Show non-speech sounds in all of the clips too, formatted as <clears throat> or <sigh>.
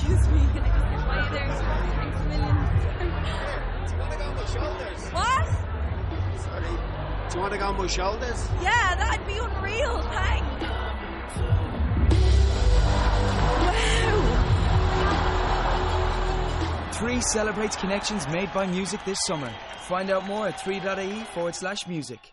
Excuse me. Can I just get by you there? Thanks a million. Do you want to go on my shoulders? What? Sorry. Do you want to go on my shoulders? Yeah, that'd be unreal. Thanks. Wow. Three celebrates connections made by music this summer. Find out more at 3.ie forward slash music.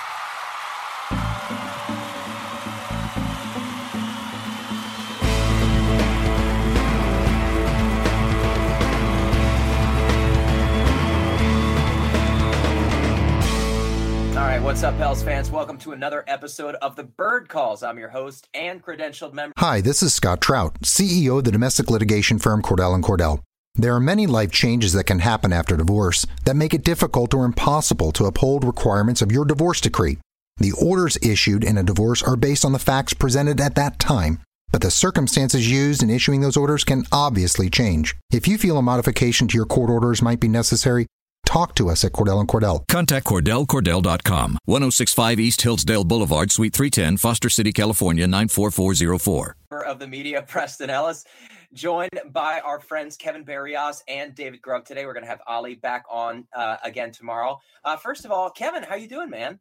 What's up, Pels fans? Welcome to another episode of the Bird Calls. I'm your host and credentialed member. Hi, this is Scott Trout, CEO of the domestic litigation firm Cordell and Cordell. There are many life changes that can happen after divorce that make it difficult or impossible to uphold requirements of your divorce decree. The orders issued in a divorce are based on the facts presented at that time, but the circumstances used in issuing those orders can obviously change. If you feel a modification to your court orders might be necessary, talk to us at Cordell and Cordell. Contact CordellCordell.com, 1065 East Hillsdale Boulevard, Suite 310, Foster City, California, 94404. of the media, Preston Ellis, joined by our friends Kevin Barrios and David Grubb. Today, we're going to have Ali back on uh, again tomorrow. Uh, first of all, Kevin, how you doing, man?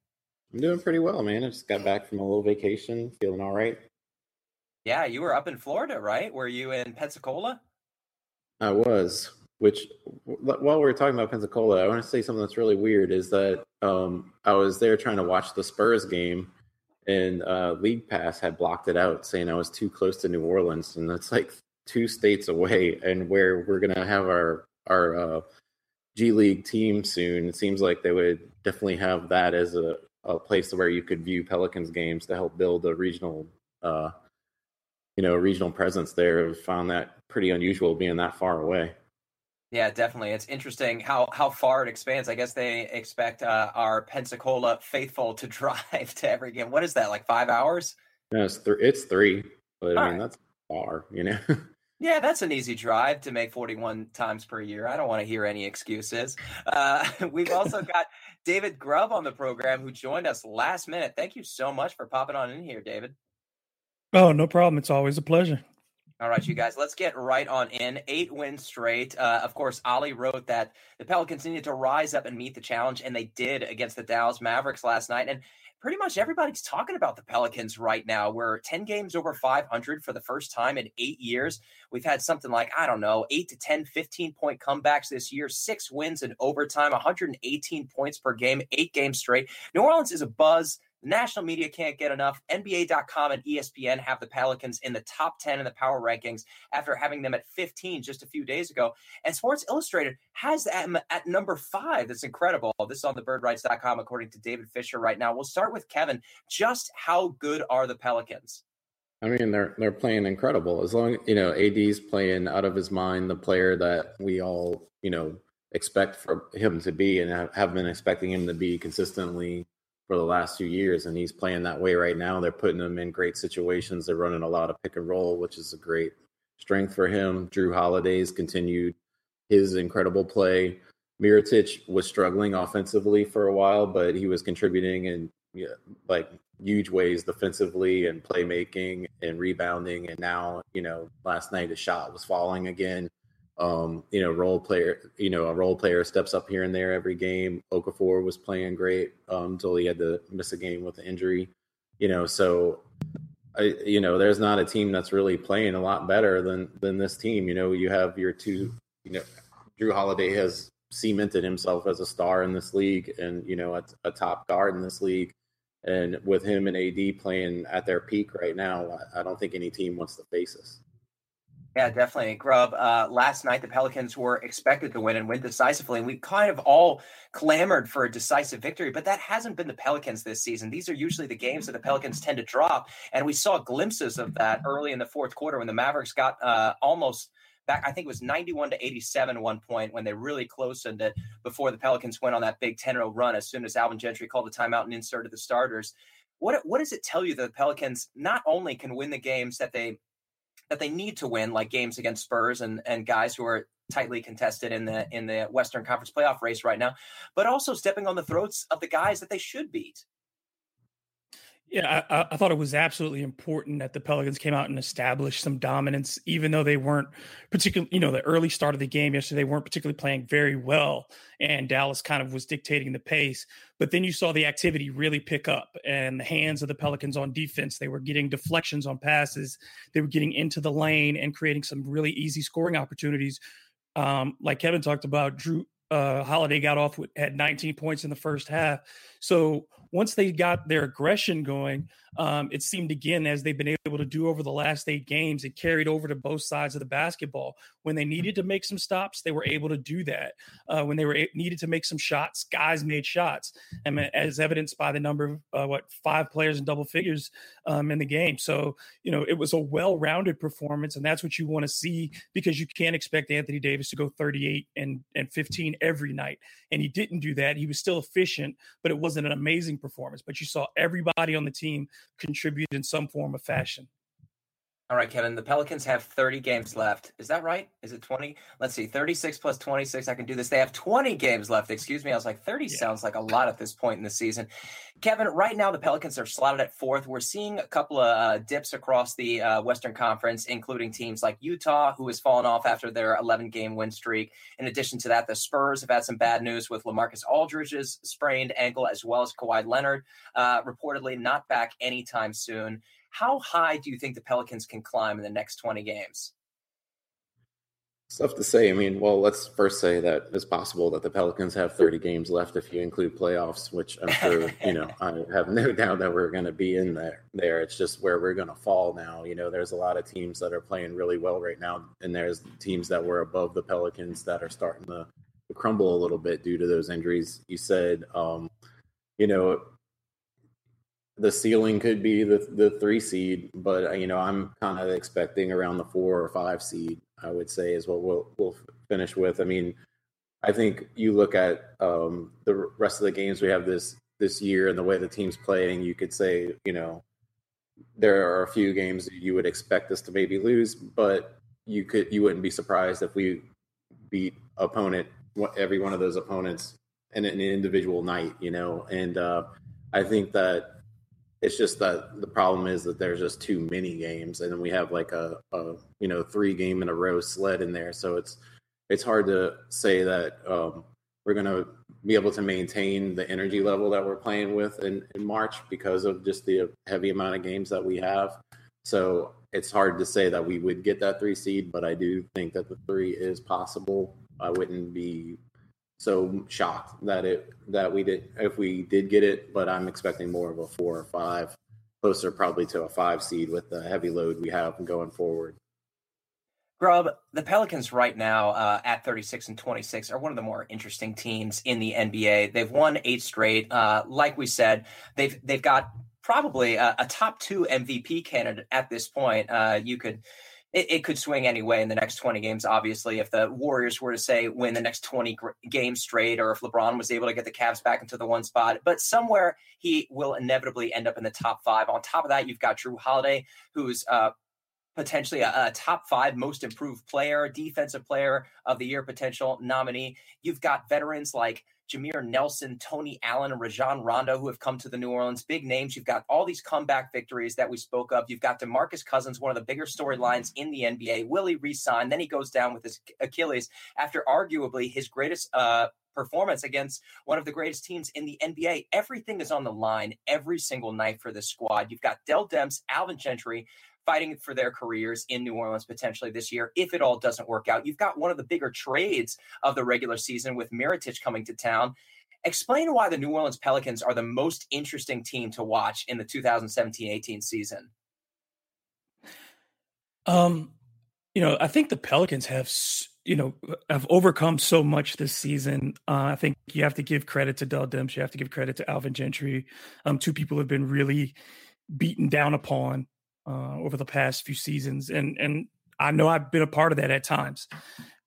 I'm doing pretty well, man. I just got back from a little vacation, feeling all right. Yeah, you were up in Florida, right? Were you in Pensacola? I was. Which, while we were talking about Pensacola, I want to say something that's really weird. Is that um, I was there trying to watch the Spurs game, and uh, League Pass had blocked it out, saying I was too close to New Orleans, and that's like two states away, and where we're gonna have our our uh, G League team soon. It seems like they would definitely have that as a, a place where you could view Pelicans games to help build a regional, uh, you know, regional presence there. Found that pretty unusual being that far away. Yeah, definitely. It's interesting how how far it expands. I guess they expect uh, our Pensacola faithful to <laughs> drive to every game. What is that? Like five hours? No, it's, th- it's three, but I mean right. that's far, you know. <laughs> Yeah, that's an easy drive to make 41 times per year. I don't want to hear any excuses. Uh, <laughs> we've also got David Grubb on the program who joined us last minute. Thank you so much for popping on in here, David. Oh, no problem. It's always a pleasure. All right, you guys, let's get right on in. Eight wins straight. Uh, of course, Ali wrote that the Pelicans needed to rise up and meet the challenge, and they did against the Dallas Mavericks last night. And pretty much everybody's talking about the Pelicans right now. We're 10 games over 500 for the first time in eight years. We've had something like, I don't know, eight to 10, 15 point comebacks this year, six wins in overtime, 118 points per game, eight games straight. New Orleans is a buzz. The national media can't get enough. NBA.com and ESPN have the Pelicans in the top 10 in the power rankings after having them at 15 just a few days ago. And Sports Illustrated has them at number five. That's incredible. This is on the birdwrites.com, according to David Fisher right now. We'll start with Kevin. Just how good are the Pelicans? I mean, they're they're playing incredible. As long you know, AD's playing out of his mind, the player that we all you know expect for him to be, and have been expecting him to be consistently for the last few years. And he's playing that way right now. They're putting him in great situations. They're running a lot of pick and roll, which is a great strength for him. Jrue Holiday's continued his incredible play. Mirotic was struggling offensively for a while, but he was contributing in yeah, like huge ways defensively and playmaking and rebounding. And now, you know, last night his shot was falling again. Um, you know, role player, you know, a role player steps up here and there every game. Okafor was playing great um, until he had to miss a game with an injury. You know, so I, you know, there's not a team that's really playing a lot better than than this team. You know, you have your two. You know, Jrue Holiday has cemented himself as a star in this league, and you know, a, a top guard in this league. And with him and AD playing at their peak right now, I don't think any team wants to face us. Yeah, definitely. Grubb, uh, last night the Pelicans were expected to win and win decisively, and we kind of all clamored for a decisive victory, but that hasn't been the Pelicans this season. These are usually the games that the Pelicans tend to drop, and we saw glimpses of that early in the fourth quarter when the Mavericks got uh, almost back. I think it was 91 to 87 one point when they really closed it before the Pelicans went on that big 10 0 run as soon as Alvin Gentry called the timeout and inserted the starters. What, what does it tell you that the Pelicans not only can win the games that they that they need to win, like games against Spurs and and guys who are tightly contested in the in the Western Conference playoff race right now, but also stepping on the throats of the guys that they should beat. Yeah, I, I, thought it was absolutely important that the Pelicans came out and established some dominance, even though they weren't particularly, you know, the early start of the game yesterday, they weren't particularly playing very well. And Dallas kind of was dictating the pace. But then you saw the activity really pick up and the hands of the Pelicans on defense. They were getting deflections on passes, they were getting into the lane and creating some really easy scoring opportunities. Um, like Kevin talked about, Jrue uh, Holiday got off with had 19 points in the first half. So once they got their aggression going, um, it seemed again, as they've been able to do over the last eight games, it carried over to both sides of the basketball. When they needed to make some stops, they were able to do that. Uh, when they were needed to make some shots, guys made shots, and as evidenced by the number of uh, what five players in double figures um, in the game. So you know, it was a well-rounded performance, and that's what you want to see because you can't expect Anthony Davis to go 38 and and 15 every night, and he didn't do that. He was still efficient, but it wasn't an amazing performance, but you saw everybody on the team contribute in some form of mm. fashion. All right, Kevin. The Pelicans have 30 games left. Is that right? Is it 20? Let's see. 36 plus 26. I can do this. They have 20 games left. Excuse me. I was like, 30 yeah. sounds like a lot at this point in the season. Kevin, right now the Pelicans are slotted at fourth. We're seeing a couple of uh, dips across the uh, Western Conference, including teams like Utah, who has fallen off after their 11 game win streak. In addition to that, the Spurs have had some bad news with Lamarcus Aldridge's sprained ankle, as well as Kawhi Leonard, uh, reportedly not back anytime soon. How high do you think the Pelicans can climb in the next 20 games? Stuff to say. I mean, well, let's first say that it's possible that the Pelicans have 30 games left if you include playoffs, which I'm sure, you know, I have no <laughs> doubt that we're going to be in there. There, it's just where we're going to fall now. You know, there's a lot of teams that are playing really well right now, and there's teams that were above the Pelicans that are starting to crumble a little bit due to those injuries. You said, um, you know, the ceiling could be the the three seed, but you know I'm kind of expecting around the four or five seed. I would say is what we'll we'll finish with. I mean, I think you look at um, the rest of the games we have this this year and the way the team's playing. You could say you know there are a few games you would expect us to maybe lose, but you could you wouldn't be surprised if we beat opponent every one of those opponents in an individual night. You know, and uh, I think that it's just that the problem is that there's just too many games, and then we have like a, a you know three game in a row sled in there, so it's it's hard to say that um, we're going to be able to maintain the energy level that we're playing with in, in March because of just the heavy amount of games that we have. So it's hard to say that we would get that three seed, but I do think that the three is possible. I wouldn't be so shocked that it that we did if we did get it, but I'm expecting more of a four or five, closer probably to a five seed with the heavy load we have going forward. Grubb, the Pelicans right now uh, at 36 and 26 are one of the more interesting teams in the NBA. They've won eight straight. Uh, like we said, they've they've got probably a, a, top two MVP candidate at this point. Uh, you could it, it, could swing anyway in the next 20 games. Obviously, if the Warriors were to say win the next 20 games straight, or if LeBron was able to get the Cavs back into the one spot, but somewhere he will inevitably end up in the top five. On top of that, you've got Jrue Holiday, who's uh, potentially a, a, top five most improved player, defensive player of the year potential nominee. You've got veterans like Jameer Nelson, Tony Allen, and Rajon Rondo, who have come to the New Orleans. Big names. You've got all these comeback victories that we spoke of. You've got DeMarcus Cousins, one of the bigger storylines in the NBA. Will he resign? Then he goes down with his Achilles after arguably his greatest uh, performance against one of the greatest teams in the NBA. Everything is on the line every single night for this squad. You've got Dell Demps, Alvin Gentry, fighting for their careers in New Orleans potentially this year if it all doesn't work out. You've got one of the bigger trades of the regular season with Mirotic coming to town. Explain why the New Orleans Pelicans are the most interesting team to watch in the 2017-18 season. Um, you know, I think the Pelicans have you know have overcome so much this season. Uh, I think you have to give credit to Dell Demps. You have to give credit to Alvin Gentry. Um, two people have been really beaten down upon uh, over the past few seasons, and and I know I've been a part of that at times.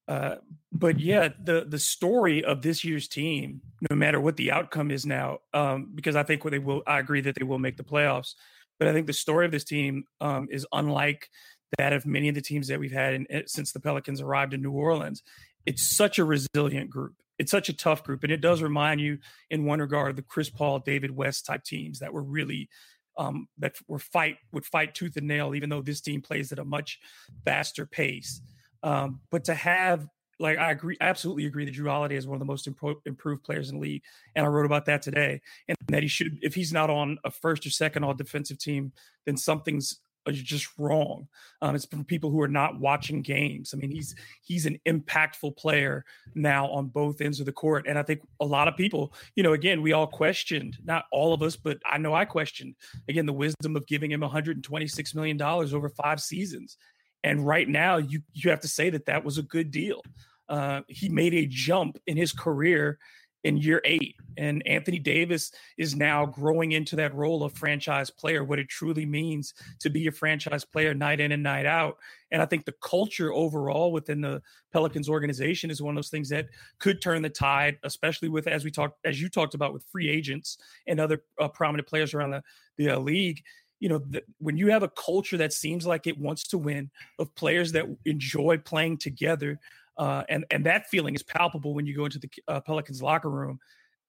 Uh, but yeah, the the story of this year's team, no matter what the outcome is now, um, because I think they will, I agree that they will make the playoffs. But I think the story of this team um, is unlike that of many of the teams that we've had in, eh, since the Pelicans arrived in New Orleans. It's such a resilient group. It's such a tough group, and it does remind you, in one regard, the Chris Paul, David West type teams that were really um, that were fight would fight tooth and nail, even though this team plays at a much faster pace. Um, but to have like I agree, absolutely agree that Jrue Holiday is one of the most impro- improved players in the league, and I wrote about that today. And that he should, if he's not on a first or second all defensive team, then something's is just wrong. Um, it's from people who are not watching games. I mean, he's he's an impactful player now on both ends of the court, and I think a lot of people, you know, again, we all questioned, not all of us, but I know I questioned again the wisdom of giving him 126 million dollars over five seasons, and right now you you have to say that that was a good deal. Uh, he made a jump in his career in year eight. And Anthony Davis is now growing into that role of franchise player, what it truly means to be a franchise player night in and night out. And I think the culture overall within the Pelicans organization is one of those things that could turn the tide, especially with, as we talked, as you talked about with free agents and other uh, prominent players around the, the uh, league you know, the, when you have a culture that seems like it wants to win, of players that enjoy playing together, uh, and and that feeling is palpable when you go into the uh, Pelicans locker room.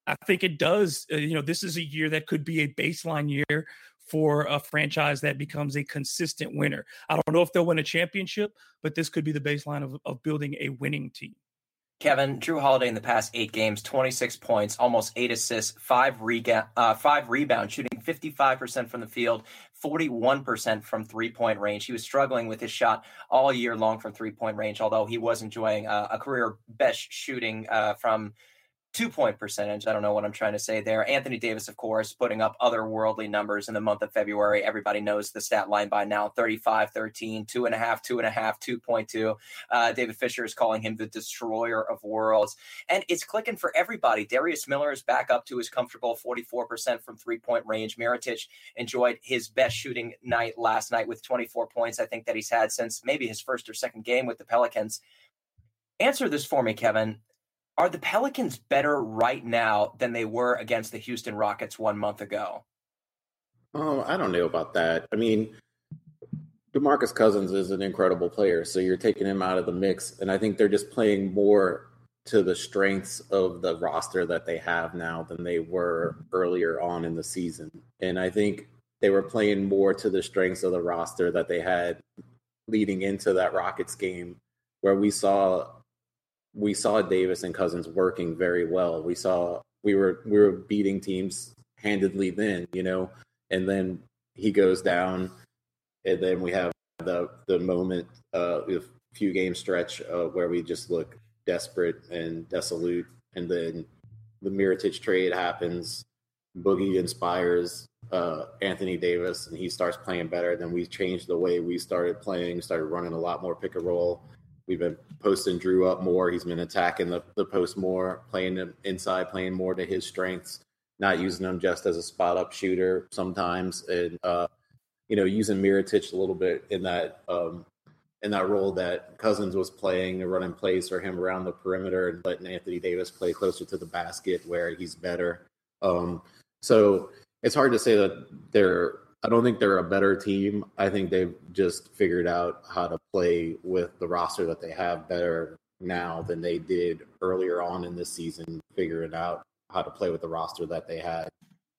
I think it does. Uh, you know, this is a year that could be a baseline year for a franchise that becomes a consistent winner. I don't know if they'll win a championship, but this could be the baseline of, of building a winning team. Kevin, Jrue Holiday in the past eight games, 26 points, almost eight assists, five, rega- uh, five rebounds, shooting 55% from the field, 41% from three point range. He was struggling with his shot all year long from three point range, although he was enjoying uh, a career best shooting uh, from two point percentage. I don't know what I'm trying to say there. Anthony Davis, of course, putting up otherworldly numbers in the month of February. Everybody knows the stat line by now 35, 13, two and a half, two and a half, 2.2. Uh, David Fisher is calling him the destroyer of worlds. And it's clicking for everybody. Darius Miller is back up to his comfortable 44% from three point range. Mirotic enjoyed his best shooting night last night with 24 points, I think, that he's had since maybe his first or second game with the Pelicans. Answer this for me, Kevin are the Pelicans better right now than they were against the Houston Rockets one month ago? Oh, I don't know about that. I mean, DeMarcus Cousins is an incredible player, so you're taking him out of the mix, and I think they're just playing more to the strengths of the roster that they have now than they were earlier on in the season. And I think they were playing more to the strengths of the roster that they had leading into that Rockets game, where we saw we saw Davis and Cousins working very well. We saw we were we were beating teams handedly then, you know, and then he goes down, and then we have the the moment, uh, a few game stretch uh, where we just look desperate and desolate, and then the Mirotic trade happens. Boogie inspires uh, Anthony Davis, and he starts playing better. Then we changed the way we started playing, started running a lot more pick and roll We've been posting Jrue up more. He's been attacking the, the post more, playing inside, playing more to his strengths, not using him just as a spot up shooter sometimes, and uh, you know using Mirotic a little bit in that um, in that role that Cousins was playing, running plays for him around the perimeter, and letting Anthony Davis play closer to the basket where he's better. Um, so it's hard to say that they're I don't think they're a better team. I think they've just figured out how to play with the roster that they have better now than they did earlier on in this season, figuring out how to play with the roster that they had.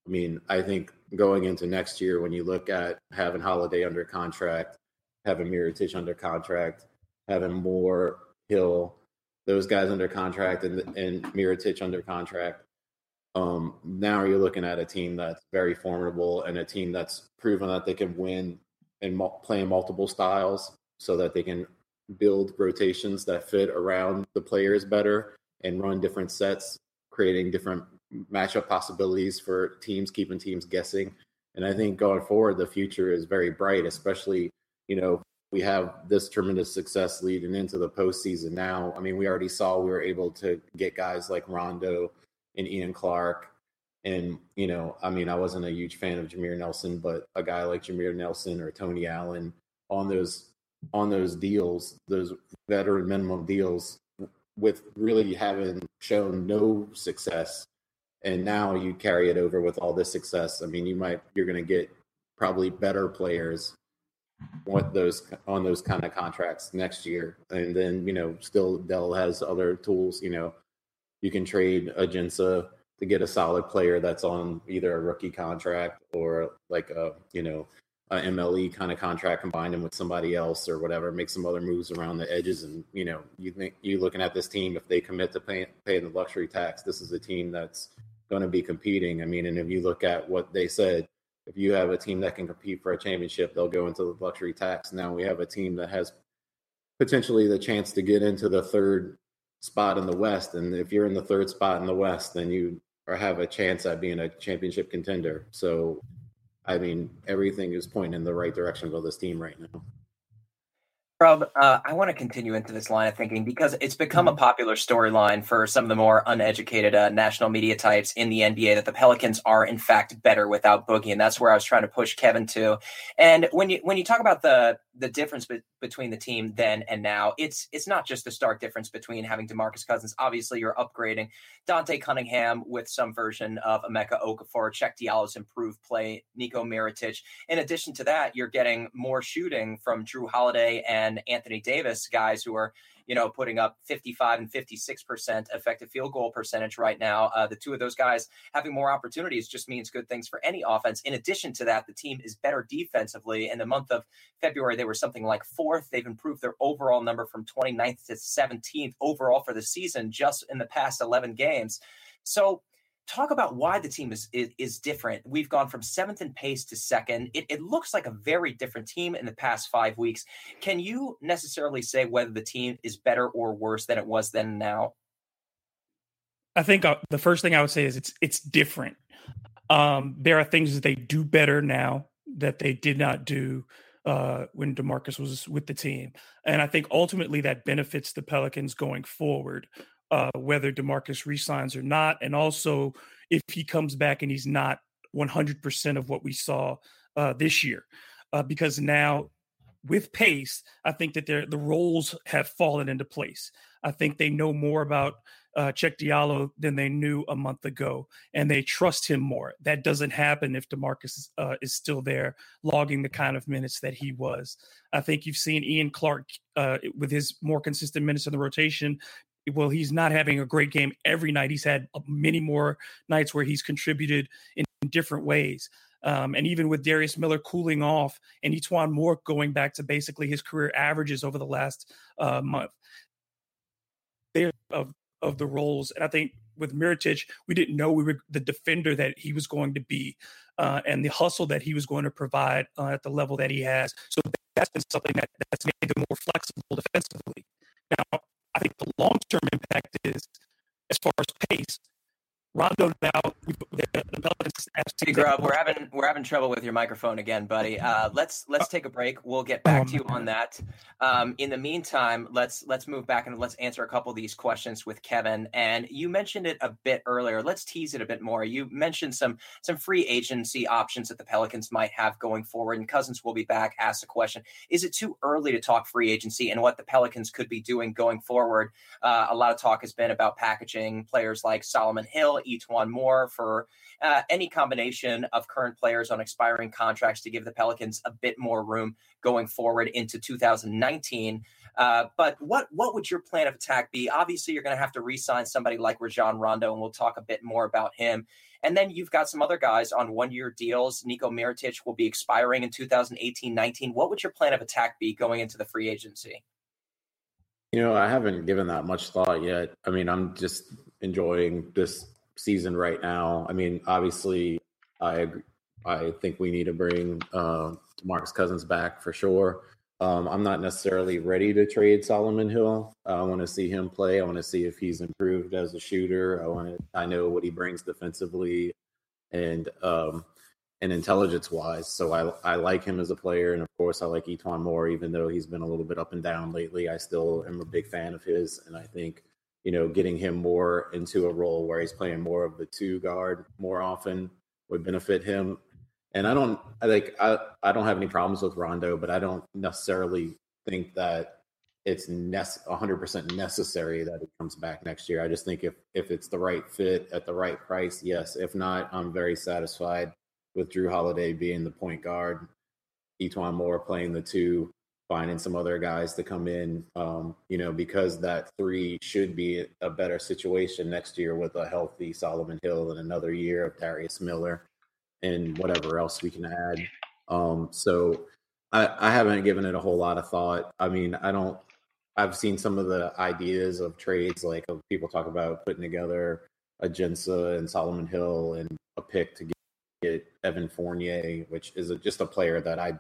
I mean, I think going into next year, when you look at having Holiday under contract, having Mirotic under contract, having Moore, Hill, those guys under contract, and and Mirotic under contract, um, now you're looking at a team that's very formidable and a team that's proven that they can win and play in multiple styles, so that they can build rotations that fit around the players better and run different sets, creating different matchup possibilities for teams, keeping teams guessing. And I think going forward, the future is very bright, especially, you know, we have this tremendous success leading into the postseason now. I mean, we already saw we were able to get guys like Rondo and Ian Clark. And, you know, I mean, I wasn't a huge fan of Jameer Nelson, but a guy like Jameer Nelson or Tony Allen on those on those deals, those veteran minimum deals, with really having shown no success, and now you carry it over with all this success. I mean, you might you're going to get probably better players what those on those kind of contracts next year, and then you know still Dell has other tools. You know, you can trade Ajinça to get a solid player that's on either a rookie contract or like a you know a MLE kind of contract, combine him with somebody else or whatever, make some other moves around the edges. And, you know, you think you looking at this team, if they commit to paying, paying the luxury tax, this is a team that's going to be competing. I mean, and if you look at what they said, if you have a team that can compete for a championship, they'll go into the luxury tax. Now we have a team that has potentially the chance to get into the third spot in the West. And if you're in the third spot in the West, then you or have a chance at being a championship contender. So I mean, everything is pointing in the right direction for this team right now. Rob, uh, I want to continue into this line of thinking because it's become a mm-hmm. popular storyline for some of the more uneducated uh, national media types in the NBA that the Pelicans are in fact better without Boogie, and that's where I was trying to push Kevin to. And when you when you talk about the the difference be- between the team then and now, it's it's not just a stark difference between having DeMarcus Cousins. Obviously, you're upgrading Dante Cunningham with some version of Emeka Okafor, Cheick Diallo's improved play, Nico Mirotic. In addition to that, you're getting more shooting from Jrue Holiday and Anthony Davis, guys who are you know putting up 55 and 56 percent effective field goal percentage right now. Uh, the two of those guys having more opportunities just means good things for any offense. In addition to that, the team is better defensively. In the month of February, they were something like fourth. They've improved their overall number from 29th to 17th overall for the season just in the past 11 games. So talk about why the team is, is, is different. We've gone from seventh in pace to second. It, it looks like a very different team in the past five weeks. Can you necessarily say whether the team is better or worse than it was then now? I think uh, the first thing I would say is it's it's different. Um, there are things that they do better now that they did not do uh, when Demarcus was with the team, and I think ultimately that benefits the Pelicans going forward uh, whether Demarcus resigns or not, and also if he comes back and he's not 100% of what we saw uh, this year, uh, because now with pace, I think that the roles have fallen into place. I think they know more about uh, Cheick Diallo than they knew a month ago, and they trust him more. That doesn't happen if Demarcus uh, is still there, logging the kind of minutes that he was. I think you've seen Ian Clark uh, with his more consistent minutes in the rotation well, he's not having a great game every night. He's had uh, many more nights where he's contributed in, different ways. Um, and even with Darius Miller cooling off and E'Twaun Moore going back to basically his career averages over the last uh, month, of of the roles. And I think with Mirotic, we didn't know we were the defender that he was going to be, uh, and the hustle that he was going to provide uh, at the level that he has. So that's been something that, that's made them more flexible defensively. Now, I think the long term impact is as far as pace. Rondo now. The, Pelicans hey, Grubb, we're having we're having trouble with your microphone again, buddy. Uh, let's let's take a break. We'll get back um, to you on that. Um, in the meantime, let's let's move back and let's answer a couple of these questions with Kevin. And you mentioned it a bit earlier. Let's tease it a bit more. You mentioned some some free agency options that the Pelicans might have going forward. And Cousins will be back. Ask the question: Is it too early to talk free agency and what the Pelicans could be doing going forward? Uh, a lot of talk has been about packaging players like Solomon Hill E'Twaun Moore for uh, any combination of current players on expiring contracts to give the Pelicans a bit more room going forward into 2019. Uh, but what what would your plan of attack be? Obviously, you're going to have to re-sign somebody like Rajon Rondo, and we'll talk a bit more about him. And then you've got some other guys on one-year deals. Nico Mirotic will be expiring in 2018-19. What would your plan of attack be going into the free agency? You know, I haven't given that much thought yet. I mean, I'm just enjoying this season right now. I mean, obviously, I I think we need to bring uh, Marcus Cousins back for sure. Um, I'm not necessarily ready to trade Solomon Hill. I want to see him play. I want to see if he's improved as a shooter. I want to. I know what he brings defensively, and um, and intelligence wise. So I I like him as a player, and of course I like E'Twaun Moore, even though he's been a little bit up and down lately. I still am a big fan of his, and I think you know getting him more into a role where he's playing more of the two guard more often would benefit him and I don't I like I, I don't have any problems with Rondo, but I don't necessarily think that it's nece- 100% necessary that he comes back next year. I just think if if it's the right fit at the right price, yes. If not, I'm very satisfied with Jrue Holiday being the point guard, E'Twaun Moore playing the two, finding some other guys to come in. Um, you know, because that three should be a better situation next year with a healthy Solomon Hill and another year of Darius Miller and whatever else we can add. Um, so I, I haven't given it a whole lot of thought. I mean, I don't. I've seen some of the ideas of trades, like of people talk about putting together Ajinça and Solomon Hill and a pick to get, get Evan Fournier, which is a, just a player that I,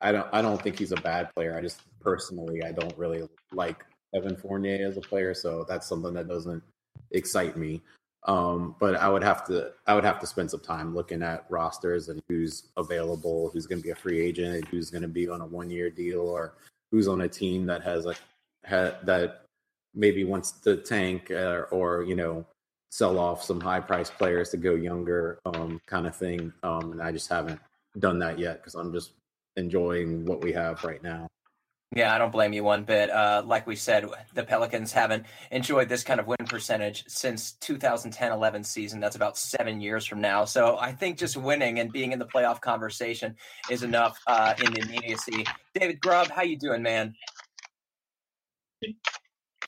I don't, I don't think he's a bad player. I just personally, I don't really like Evan Fournier as a player, so that's something that doesn't excite me. Um, but I would have to I would have to spend some time looking at rosters and who's available, who's going to be a free agent, who's going to be on a one year deal, or who's on a team that has a ha, that maybe wants to tank or you know sell off some high price players to go younger, um, kind of thing. Um, and I just haven't done that yet because I'm just enjoying what we have right now. Yeah, I don't blame you one bit. Uh, like we said, the Pelicans haven't enjoyed this kind of win percentage since 2010-11 season. That's about seven years from now. So I think just winning and being in the playoff conversation is enough uh, in the immediacy. David Grubb, how you doing, man?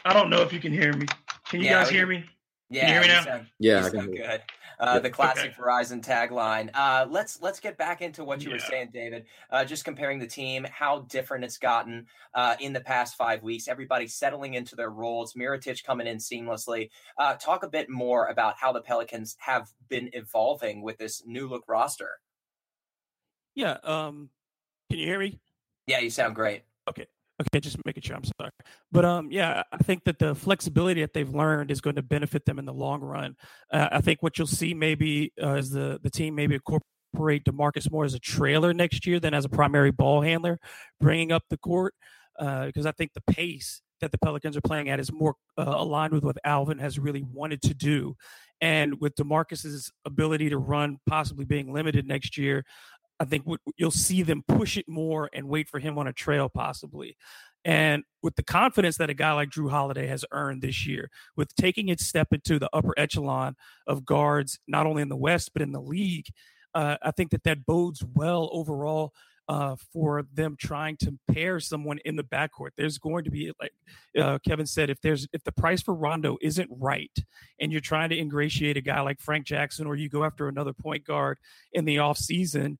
I don't know if you can hear me. Can you yeah, guys hear me? Yeah, can you hear me now? Sound, yeah, sound good uh, the classic okay. Verizon tagline. Uh, let's let's get back into what you yeah. were saying, David. Uh, just comparing the team, how different it's gotten uh, in the past five weeks. Everybody settling into their roles. Mirotic coming in seamlessly. Uh, talk a bit more about how the Pelicans have been evolving with this new look roster. Yeah. Um, can you hear me? Yeah, you sound great. Okay. Okay, just making sure. I'm sorry, but um, yeah, I think that the flexibility that they've learned is going to benefit them in the long run. Uh, I think what you'll see maybe uh, is the the team maybe incorporate Demarcus more as a trailer next year than as a primary ball handler, bringing up the court because uh, I think the pace that the Pelicans are playing at is more uh, aligned with what Alvin has really wanted to do. And with Demarcus's ability to run possibly being limited next year, I think you'll see them push it more and wait for him on a trail possibly. And with the confidence that a guy like Jrue Holiday has earned this year, with taking its step into the upper echelon of guards, not only in the West, but in the league, uh, I think that that bodes well overall uh, for them trying to pair someone in the backcourt. There's going to be, like uh, Kevin said, if there's if the price for Rondo isn't right, and you're trying to ingratiate a guy like Frank Jackson, or you go after another point guard in the off season,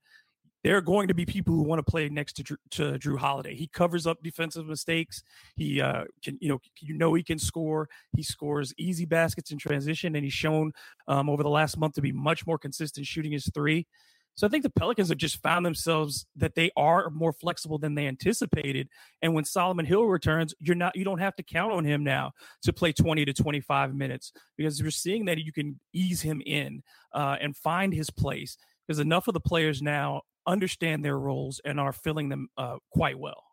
there are going to be people who want to play next to Jrue, to Jrue Holiday. He covers up defensive mistakes. He uh, can, you know, you know, he can score. He scores easy baskets in transition, and he's shown um, over the last month to be much more consistent shooting his three. So I think the Pelicans have just found themselves that they are more flexible than they anticipated. And when Solomon Hill returns, you're not you don't have to count on him now to play 20 to 25 minutes because you're seeing that you can ease him in uh, and find his place. Because enough of the players now understand their roles and are filling them uh, quite well.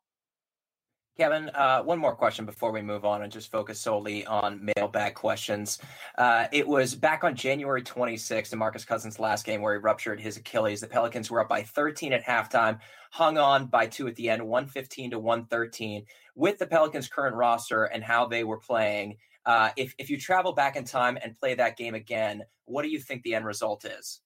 Kevin, uh, one more question before we move on and just focus solely on mailbag questions. Uh, it was back on January 26th, in Marcus Cousins' last game, where he ruptured his Achilles. The Pelicans were up by 13 at halftime, hung on by two at the end, 115 to 113. With the Pelicans' current roster and how they were playing, uh, if, if you travel back in time and play that game again, what do you think the end result is?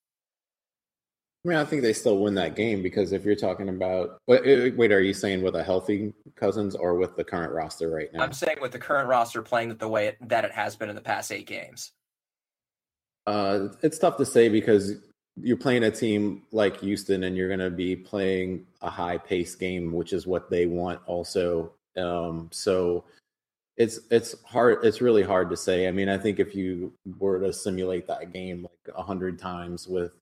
I mean, I think they still win that game because if you're talking about wait, wait, are you saying with a healthy Cousins or with the current roster right now? I'm saying with the current roster playing the way it, that it has been in the past eight games. Uh, it's tough to say because you're playing a team like Houston and you're going to be playing a high pace game, which is what they want also. Um, so it's it's hard. It's really hard to say. I mean, I think if you were to simulate that game like a hundred times with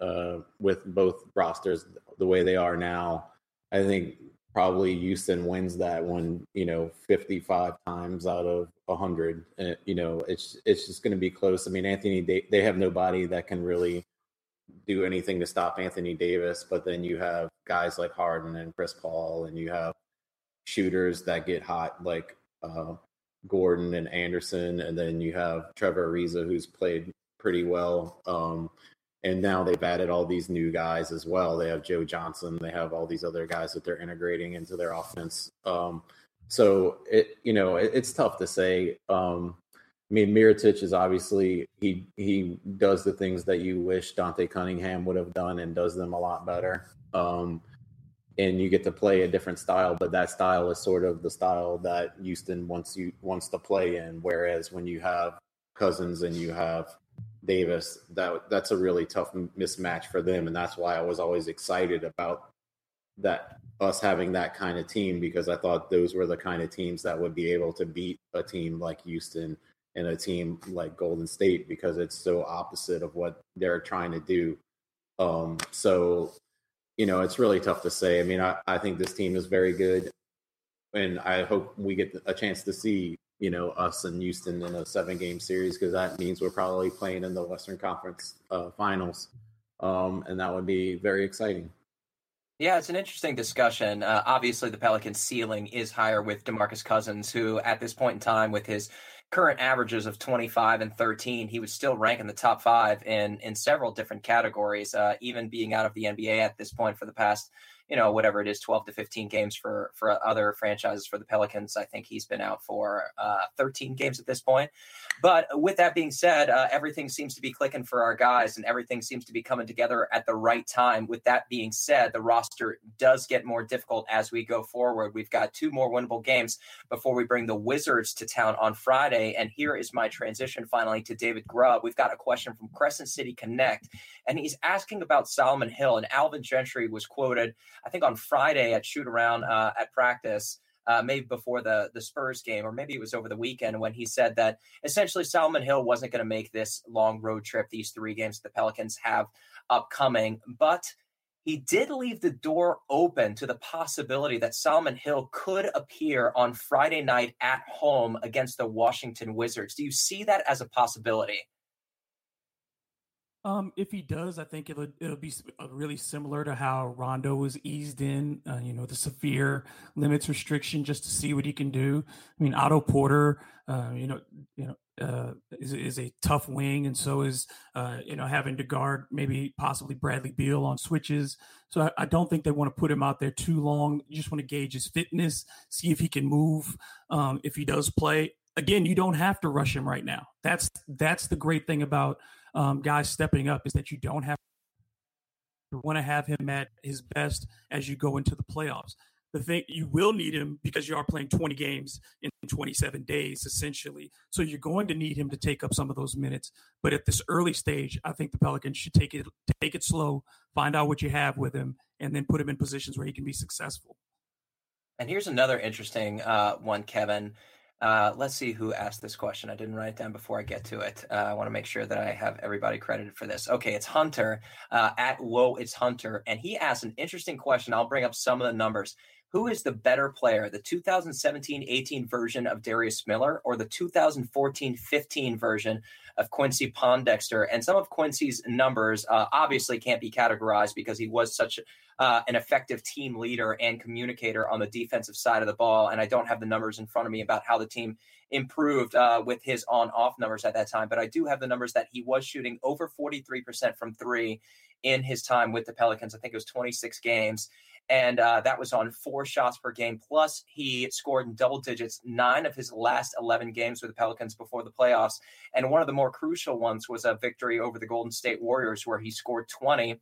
uh, with both rosters the way they are now, I think probably Houston wins that one. You know, fifty five times out of hundred. Uh, you know, it's it's just going to be close. I mean, Anthony, they, they have nobody that can really do anything to stop Anthony Davis, but then you have guys like Harden and Chris Paul, and you have shooters that get hot like uh, Gordon and Anderson, and then you have Trevor Ariza, who's played pretty well. Um, and now they've added all these new guys as well. They have Joe Johnson. They have all these other guys that they're integrating into their offense. Um, so it, you know, it, it's tough to say. Um, I mean, Mirotic is obviously he he does the things that you wish Dante Cunningham would have done and does them a lot better. Um, and you get to play a different style, but that style is sort of the style that Houston wants you wants to play in. Whereas when you have Cousins and you have Davis, that that's a really tough mismatch for them, and that's why I was always excited about that us having that kind of team because I thought those were the kind of teams that would be able to beat a team like Houston and a team like Golden State because it's so opposite of what they're trying to do. Um, so, you know, it's really tough to say. I mean, I, I think this team is very good, and I hope we get a chance to see, you know, us and Houston in a seven game series because that means we're probably playing in the Western Conference uh, finals. Um, and that would be very exciting. Yeah, it's an interesting discussion. Uh, obviously, the Pelicans' ceiling is higher with DeMarcus Cousins, who at this point in time, with his current averages of 25 and 13, he would still rank in the top five in in several different categories, uh, even being out of the NBA at this point for the past you know whatever it is 12 to 15 games for for other franchises for the pelicans. I think he's been out for uh, 13 games at this point. But with that being said uh, everything seems to be clicking for our guys and everything seems to be coming together at the right time. With that being said the roster does get more difficult as we go forward. We've got two more winnable games before we bring the wizards to town on friday. And here is my transition finally to david grubb. We've got a question from crescent city connect and he's asking about solomon hill and alvin gentry was quoted I think on Friday at shoot around uh, at practice. Uh, maybe before the the Spurs game, or maybe it was over the weekend when he said that essentially Solomon Hill wasn't going to make this long road trip, these three games that the Pelicans have upcoming, but he did leave the door open to the possibility that Solomon Hill could appear on Friday night at home against the Washington Wizards. Do you see that as a possibility? Um, if he does, I think it'll it'll be uh, really similar to how Rondo was eased in. Uh, you know, the severe limits restriction just to see what he can do. I mean, Otto Porter, uh, you know, you know, uh, is is a tough wing, and so is uh, you know having to guard maybe possibly Bradley Beal on switches. So I, I don't think they want to put him out there too long. You just want to gauge his fitness, see if he can move. Um, if he does play, again, you don't have to rush him right now. That's that's the great thing about um, guys stepping up is that you don't have to want to have him at his best as you go into the playoffs. The thing you will need him because you are playing 20 games in 27 days, essentially. So you're going to need him to take up some of those minutes. But at this early stage, I think the Pelicans should take it take it slow, find out what you have with him, and then put him in positions where he can be successful. And here's another interesting uh, one, Kevin. Uh, let's see who asked this question. I didn't write it down before I get to it. Uh, I want to make sure that I have everybody credited for this. Okay, it's Hunter uh, at Whoa, it's Hunter. And he asked an interesting question. I'll bring up some of the numbers. Who is the better player, the 2017 18 version of Darius Miller or the 2014 15 version of Quincy Pondexter? And some of Quincy's numbers uh, obviously can't be categorized because he was such uh, an effective team leader and communicator on the defensive side of the ball. And I don't have the numbers in front of me about how the team improved uh, with his on off numbers at that time, but I do have the numbers that he was shooting over 43% from three in his time with the Pelicans. I think it was 26 games. And uh, that was on four shots per game. Plus, he scored in double digits nine of his last 11 games with the Pelicans before the playoffs. And one of the more crucial ones was a victory over the Golden State Warriors, where he scored 20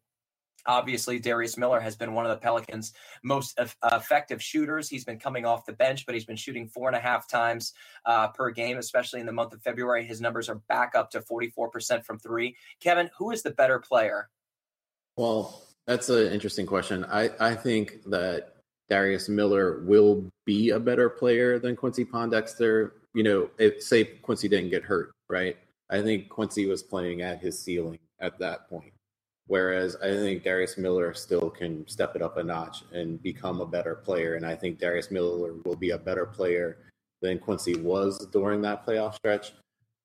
Obviously, Darius Miller has been one of the Pelicans' most effective shooters. He's been coming off the bench, but he's been shooting four and a half times uh, per game, especially in the month of February. His numbers are back up to 44% from three. Kevin, who is the better player? Well, that's an interesting question. I, I think that Darius Miller will be a better player than Quincy Pondexter. You know, if say Quincy didn't get hurt, right? I think Quincy was playing at his ceiling at that point. Whereas I think Darius Miller still can step it up a notch and become a better player. And I think Darius Miller will be a better player than Quincy was during that playoff stretch.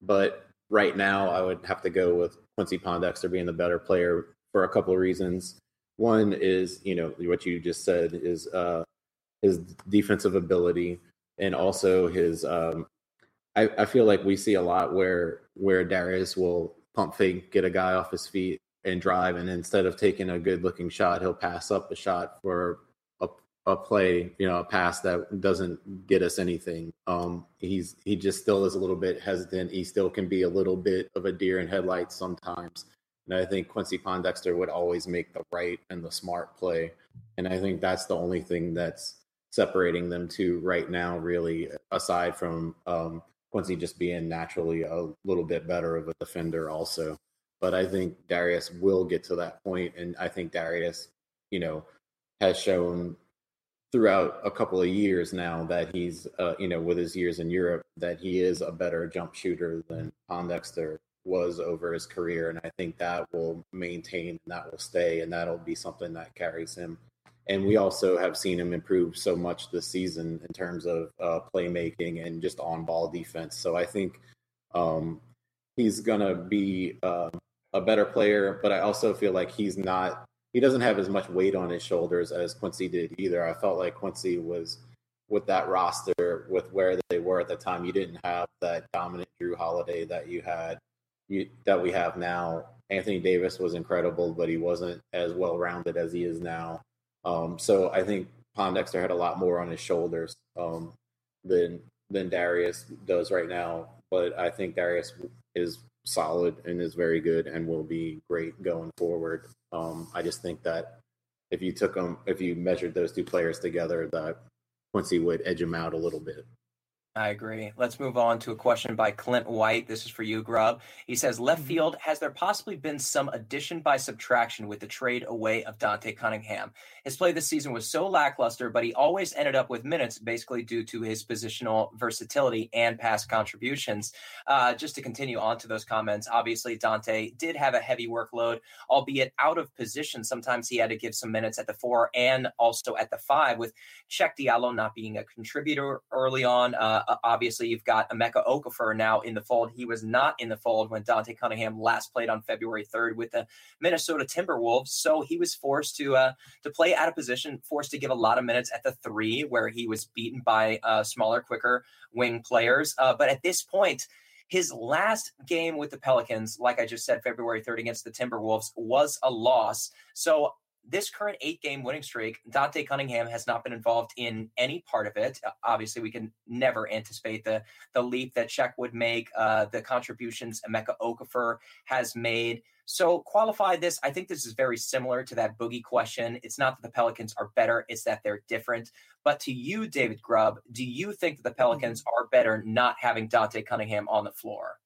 But right now, I would have to go with Quincy Pondexter being the better player for a couple of reasons. One is, you know, what you just said is uh, his defensive ability and also his. Um, I, I feel like we see a lot where where Darius will pump fake, get a guy off his feet, and drive, and instead of taking a good looking shot, he'll pass up a shot for a, a play, you know, a pass that doesn't get us anything. Um, he's he just still is a little bit hesitant. He still can be a little bit of a deer in headlights sometimes. And I think Quincy Pondexter would always make the right and the smart play. And I think that's the only thing that's separating them two right now, really, aside from um, Quincy just being naturally a little bit better of a defender, also. But I think Darius will get to that point, and I think Darius, you know, has shown throughout a couple of years now that he's, uh, you know, with his years in Europe, that he is a better jump shooter than Pondexter was over his career. And I think that will maintain and that will stay, and that'll be something that carries him. And we also have seen him improve so much this season in terms of uh, playmaking and just on ball defense. So I think um, he's going to be uh, a better player, but I also feel like he's not, he doesn't have as much weight on his shoulders as Quincy did either. I felt like Quincy was with that roster, with where they were at the time, you didn't have that dominant Jrue Holiday that you had, you, that we have now. Anthony Davis was incredible, but he wasn't as well rounded as he is now. Um, so I think Pondexter had a lot more on his shoulders um, than than Darius does right now. But I think Darius is solid and is very good and will be great going forward. Um, I just think that if you took them, if you measured those two players together, that Quincy would edge him out a little bit. I agree. Let's move on to a question by Clint White. This is for you, Grubb. He says, Left mm-hmm. field, has there possibly been some addition by subtraction with the trade away of Dante Cunningham? His play this season was so lackluster, but he always ended up with minutes basically due to his positional versatility and past contributions. Uh, just to continue on to those comments, obviously Dante did have a heavy workload, albeit out of position. Sometimes he had to give some minutes at the four and also at the five, with Cheick Diallo not being a contributor early on. Uh, obviously, you've got Emeka Okafor now in the fold. He was not in the fold when Dante Cunningham last played on February 3rd with the Minnesota Timberwolves, so he was forced to uh, to play out of position, forced to give a lot of minutes at the three, where he was beaten by uh, smaller, quicker wing players. Uh, but at this point, his last game with the Pelicans, like I just said, February 3rd against the Timberwolves, was a loss. So this current eight game winning streak, Dante Cunningham has not been involved in any part of it. Uh, obviously, we can never anticipate the the leap that Cheick would make, uh, the contributions Emeka Okafor has made. So, qualify this. I think this is very similar to that boogie question. It's not that the Pelicans are better, it's that they're different. But to you, David Grubb, do you think that the Pelicans mm-hmm. are better not having Dante Cunningham on the floor?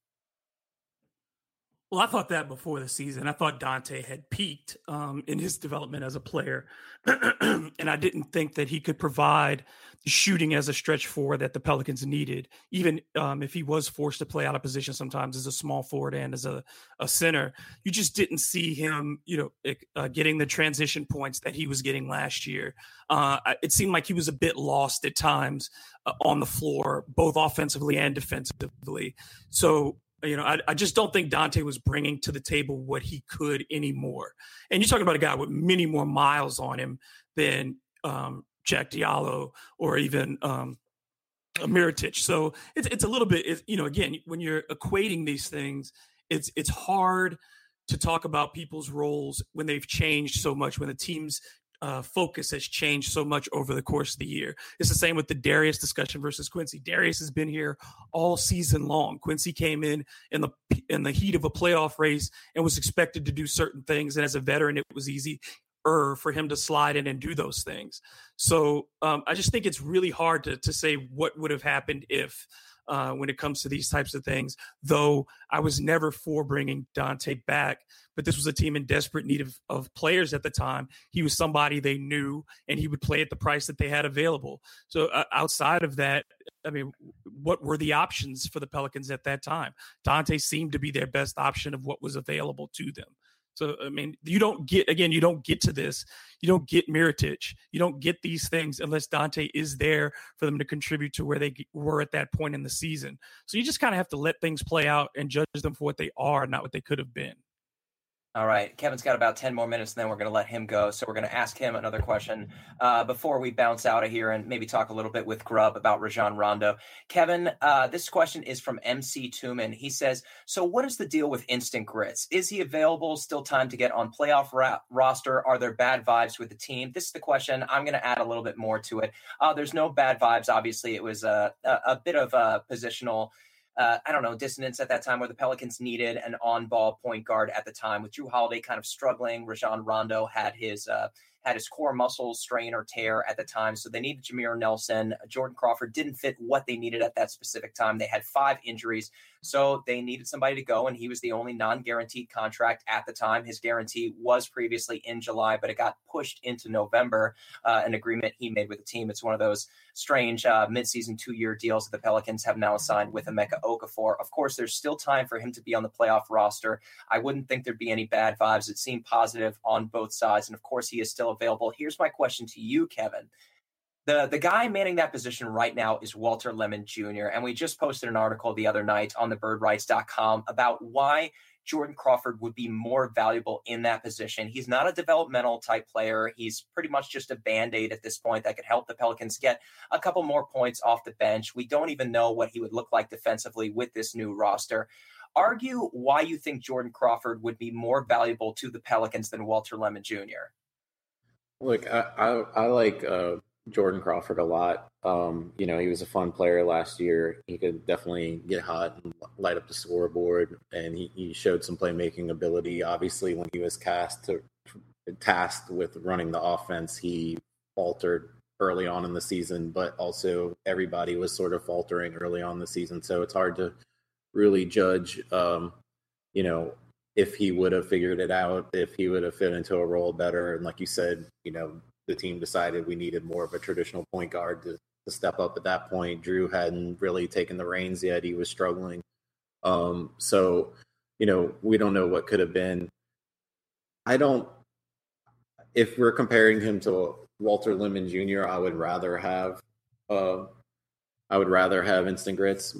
Well, I thought that before the season. I thought Dante had peaked um, in his development as a player, <clears throat> and I didn't think that he could provide shooting as a stretch four that the Pelicans needed. Even um, if he was forced to play out of position sometimes as a small forward and as a, a center, you just didn't see him, you know, uh, getting the transition points that he was getting last year. Uh, it seemed like he was a bit lost at times uh, on the floor, both offensively and defensively. So you know, I, I, just don't think Dante was bringing to the table what he could anymore. And you're talking about a guy with many more miles on him than um, Cheick Diallo or even um, Mirotic. So it's it's a little bit, you know, again, when you're equating these things, it's it's hard to talk about people's roles when they've changed so much, when the team's uh, focus has changed so much over the course of the year. It's the same with the Darius discussion versus Quincy. Darius has been here all season long. Quincy came in in the in the heat of a playoff race and was expected to do certain things. And as a veteran, it was easy. for him to slide in and do those things. So um, I just think it's really hard to to say what would have happened if uh, when it comes to these types of things. Though I was never for bringing Dante back, but this was a team in desperate need of, of players at the time. He was somebody they knew, and he would play at the price that they had available. So uh, outside of that, I mean, what were the options for the Pelicans at that time? Dante seemed to be their best option of what was available to them. So I mean, you don't get again, you don't get to this, you don't get Mirotic, you don't get these things unless Dante is there for them to contribute to where they were at that point in the season. So you just kind of have to let things play out and judge them for what they are, not what they could have been. All right. Kevin's got about 10 more minutes, and then we're going to let him go. So we're going to ask him another question uh, before we bounce out of here and maybe talk a little bit with Grubb about Rajon Rondo. Kevin, uh, this question is from MC Tuman. He says, So what is the deal with Instant Grits? Is he available? Still time to get on playoff ra- roster? Are there bad vibes with the team? This is the question. I'm going to add a little bit more to it. Uh, there's no bad vibes. Obviously, it was a, a, a bit of a positional – uh, I don't know, dissonance at that time where the Pelicans needed an on ball point guard at the time with Jrue Holiday kind of struggling. Rajon Rondo had his uh, had his core muscles strain or tear at the time. So they needed Jameer Nelson. Jordan Crawford didn't fit what they needed at that specific time. They had five injuries. So they needed somebody to go, and he was the only non guaranteed contract at the time. His guarantee was previously in July, but it got pushed into November, uh, an agreement he made with the team. It's one of those strange uh, midseason two year deals that the Pelicans have now signed with Emeka Okafor. Of course, there's still time for him to be on the playoff roster. I wouldn't think there'd be any bad vibes. It seemed positive on both sides. And of course, he is still available. Here's my question to you, Kevin the the guy manning that position right now is Walter Lemon Jr. And we just posted an article the other night on the birdwrites.com about why Jordan Crawford would be more valuable in that position. He's not a developmental type player. He's pretty much just a band-aid at this point that could help the Pelicans get a couple more points off the bench. We don't even know what he would look like defensively with this new roster. Argue why you think Jordan Crawford would be more valuable to the Pelicans than Walter Lemon Jr. Look, I, I, I like uh, Jordan Crawford a lot. Um, you know, he was a fun player last year. He could definitely get hot and light up the scoreboard, and he, he showed some playmaking ability. Obviously, when he was cast to, tasked with running the offense, he faltered early on in the season, but also everybody was sort of faltering early on the season. So it's hard to really judge, um, you know, if he would have figured it out, if he would have fit into a role better. And like you said, you know, the team decided we needed more of a traditional point guard to, to step up at that point. Jrue hadn't really taken the reins yet. He was struggling. Um, so, you know, we don't know what could have been. I don't, if we're comparing him to Walter Lemon Jr., I would rather have, uh, I would rather have instant grits,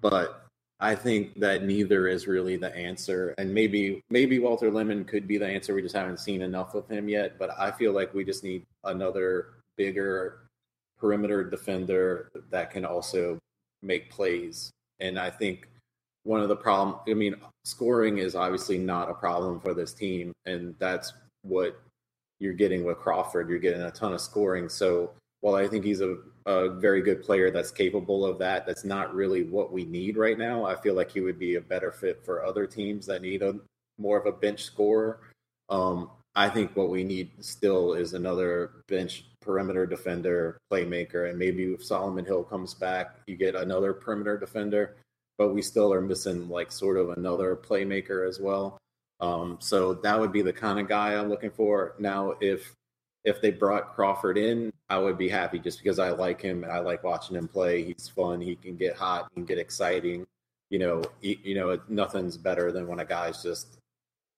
but I think that neither is really the answer. And maybe maybe Walter Lemon could be the answer. We just haven't seen enough of him yet. But I feel like we just need another bigger perimeter defender that can also make plays. And I think one of the problem I mean, scoring is obviously not a problem for this team. And that's what you're getting with Crawford. You're getting a ton of scoring. So while I think he's a a very good player that's capable of that. That's not really what we need right now. I feel like he would be a better fit for other teams that need a more of a bench scorer. Um, I think what we need still is another bench perimeter defender, playmaker, and maybe if Solomon Hill comes back, you get another perimeter defender. But we still are missing like sort of another playmaker as well. Um, so that would be the kind of guy I'm looking for. Now, if if they brought Crawford in, I would be happy just because I like him and I like watching him play. He's fun. He can get hot. He can get exciting. You know, he, you know, nothing's better than when a guy's just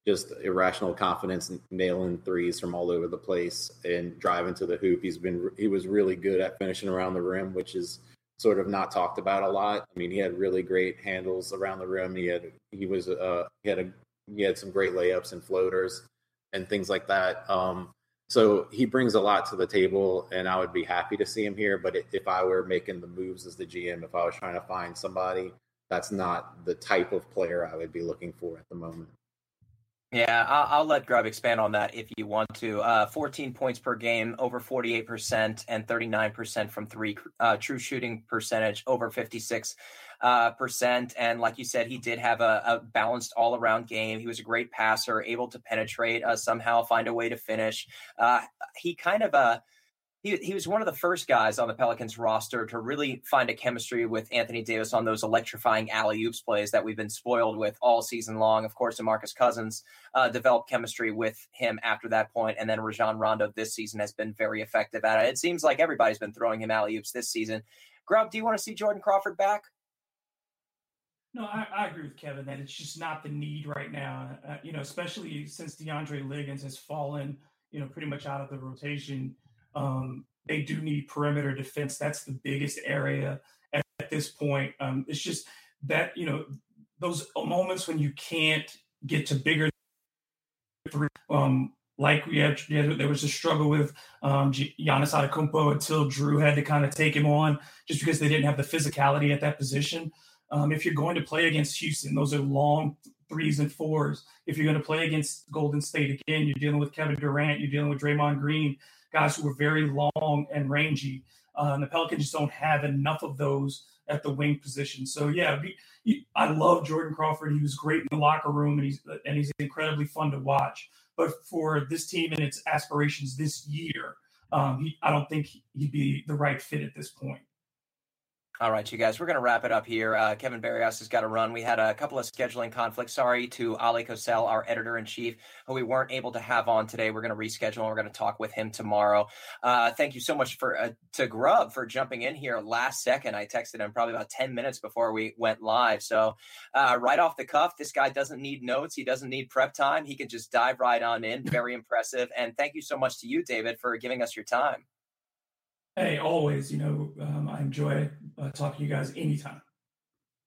just irrational confidence nailing threes from all over the place and driving to the hoop. He's been he was really good at finishing around the rim, which is sort of not talked about a lot. I mean, he had really great handles around the rim. He had he was uh he had a he had some great layups and floaters and things like that. Um, so he brings a lot to the table, and I would be happy to see him here. But if I were making the moves as the GM, if I was trying to find somebody, that's not the type of player I would be looking for at the moment. Yeah, I'll, let Grubb expand on that if you want to. Uh, 14 points per game, over 48%, and 39% from three. Uh, true shooting percentage, over 56 uh, percent. And like you said, he did have a, a balanced all around game. He was a great passer, able to penetrate, uh, somehow find a way to finish. Uh, he kind of uh, he, he was one of the first guys on the Pelicans roster to really find a chemistry with Anthony Davis on those electrifying alley oops plays that we've been spoiled with all season long. Of course, DeMarcus Cousins uh, developed chemistry with him after that point, and then Rajon Rondo this season has been very effective at it. It seems like everybody's been throwing him alley oops this season. Grubb, do you want to see Jordan Crawford back? No, I, I, agree with Kevin that it's just not the need right now. Uh, you know, especially since DeAndre Liggins has fallen, you know, pretty much out of the rotation. Um, they do need perimeter defense. That's the biggest area at, at this point. Um, it's just that you know those moments when you can't get to bigger. Um, like we had, there was a struggle with um, Giannis Antetokounmpo until Jrue had to kind of take him on, just because they didn't have the physicality at that position. Um, if you're going to play against Houston, those are long threes and fours. If you're going to play against Golden State again, you're dealing with Kevin Durant, you're dealing with Draymond Green, guys who are very long and rangy. Uh, and the Pelicans just don't have enough of those at the wing position. So yeah, I love Jordan Crawford. He was great in the locker room, and he's and he's incredibly fun to watch. But for this team and its aspirations this year, um, he, I don't think he'd be the right fit at this point. All right, you guys, we're going to wrap it up here. Uh, Kevin Barrios has got to run. We had a couple of scheduling conflicts. Sorry to Ali Kosel, our editor in chief, who we weren't able to have on today. We're going to reschedule and we're going to talk with him tomorrow. Uh, thank you so much for uh, to Grubb for jumping in here last second. I texted him probably about 10 minutes before we went live. So, uh, right off the cuff, this guy doesn't need notes. He doesn't need prep time. He can just dive right on in. <laughs> Very impressive. And thank you so much to you, David, for giving us your time. Hey, always, you know, um, I enjoy uh, talking to you guys anytime.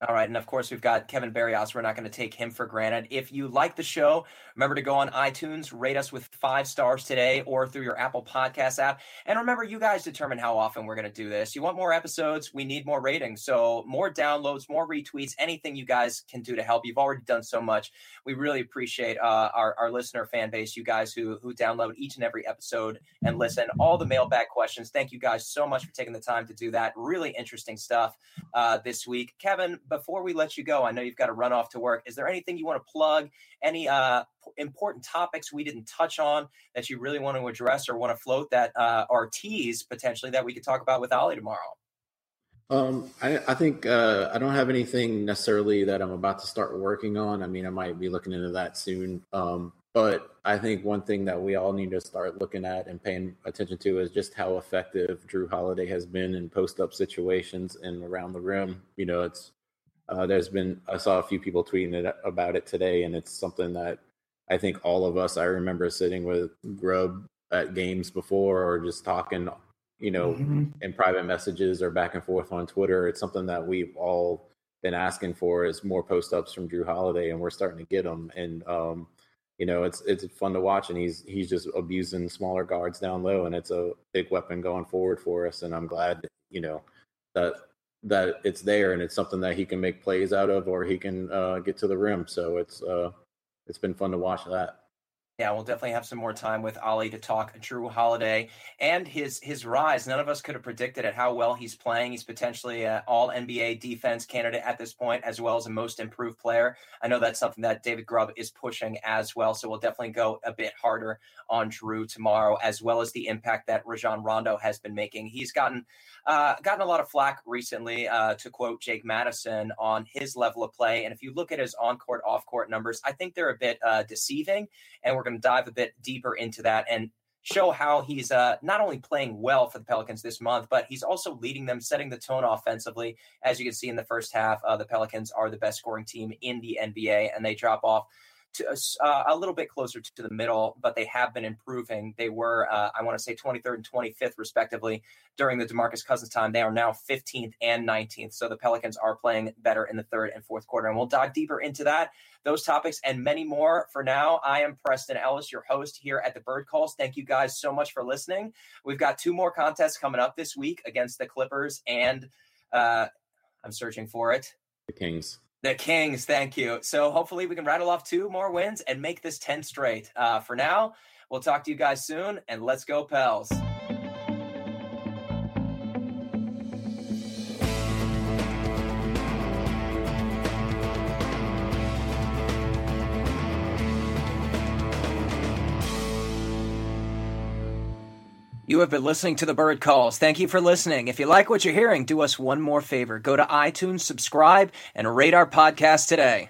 All right. And of course, we've got Kevin Barrios. We're not going to take him for granted. If you like the show, remember to go on iTunes, rate us with five stars today or through your Apple Podcast app. And remember, you guys determine how often we're going to do this. You want more episodes? We need more ratings. So, more downloads, more retweets, anything you guys can do to help. You've already done so much. We really appreciate uh, our, our listener fan base, you guys who, who download each and every episode and listen. All the mailbag questions. Thank you guys so much for taking the time to do that. Really interesting stuff uh, this week. Kevin, before we let you go, I know you've got to run off to work. Is there anything you want to plug? Any uh, important topics we didn't touch on that you really want to address or want to float that uh, or tease potentially that we could talk about with Ali tomorrow? Um, I, I think uh, I don't have anything necessarily that I'm about to start working on. I mean, I might be looking into that soon. Um, but I think one thing that we all need to start looking at and paying attention to is just how effective Jrue Holiday has been in post up situations and around the rim. You know, it's uh, there's been I saw a few people tweeting it, about it today, and it's something that I think all of us. I remember sitting with Grubb at games before, or just talking, you know, mm-hmm. in private messages or back and forth on Twitter. It's something that we've all been asking for is more post ups from Jrue Holiday, and we're starting to get them. And um, you know, it's it's fun to watch, and he's he's just abusing smaller guards down low, and it's a big weapon going forward for us. And I'm glad, you know, that that it's there and it's something that he can make plays out of or he can uh, get to the rim. So it's uh, it's been fun to watch that. Yeah, we'll definitely have some more time with Ali to talk Jrue Holiday and his his rise. None of us could have predicted at how well he's playing. He's potentially an All NBA defense candidate at this point, as well as a Most Improved player. I know that's something that David Grubb is pushing as well. So we'll definitely go a bit harder on Jrue tomorrow, as well as the impact that Rajon Rondo has been making. He's gotten uh, gotten a lot of flack recently, uh, to quote Jake Madison, on his level of play. And if you look at his on court, off court numbers, I think they're a bit uh, deceiving. And we're going to dive a bit deeper into that and show how he's uh, not only playing well for the Pelicans this month, but he's also leading them, setting the tone offensively. As you can see in the first half, uh, the Pelicans are the best scoring team in the NBA, and they drop off to uh, a little bit closer to the middle, but they have been improving. They were, uh, I want to say, 23rd and 25th, respectively, during the DeMarcus Cousins time. They are now 15th and 19th. So the Pelicans are playing better in the third and fourth quarter. And we'll dive deeper into that, those topics, and many more. For now, I am Preston Ellis, your host here at the Bird Calls. Thank you guys so much for listening. We've got two more contests coming up this week against the Clippers and uh, I'm searching for it. The Kings The Kings, thank you. So hopefully we can rattle off two more wins and make this 10 straight. Uh, for now, we'll talk to you guys soon and let's go, Pels. You have been listening to the Bird Calls. Thank you for listening. If you like what you're hearing, do us one more favor. Go to iTunes, subscribe, and rate our podcast today.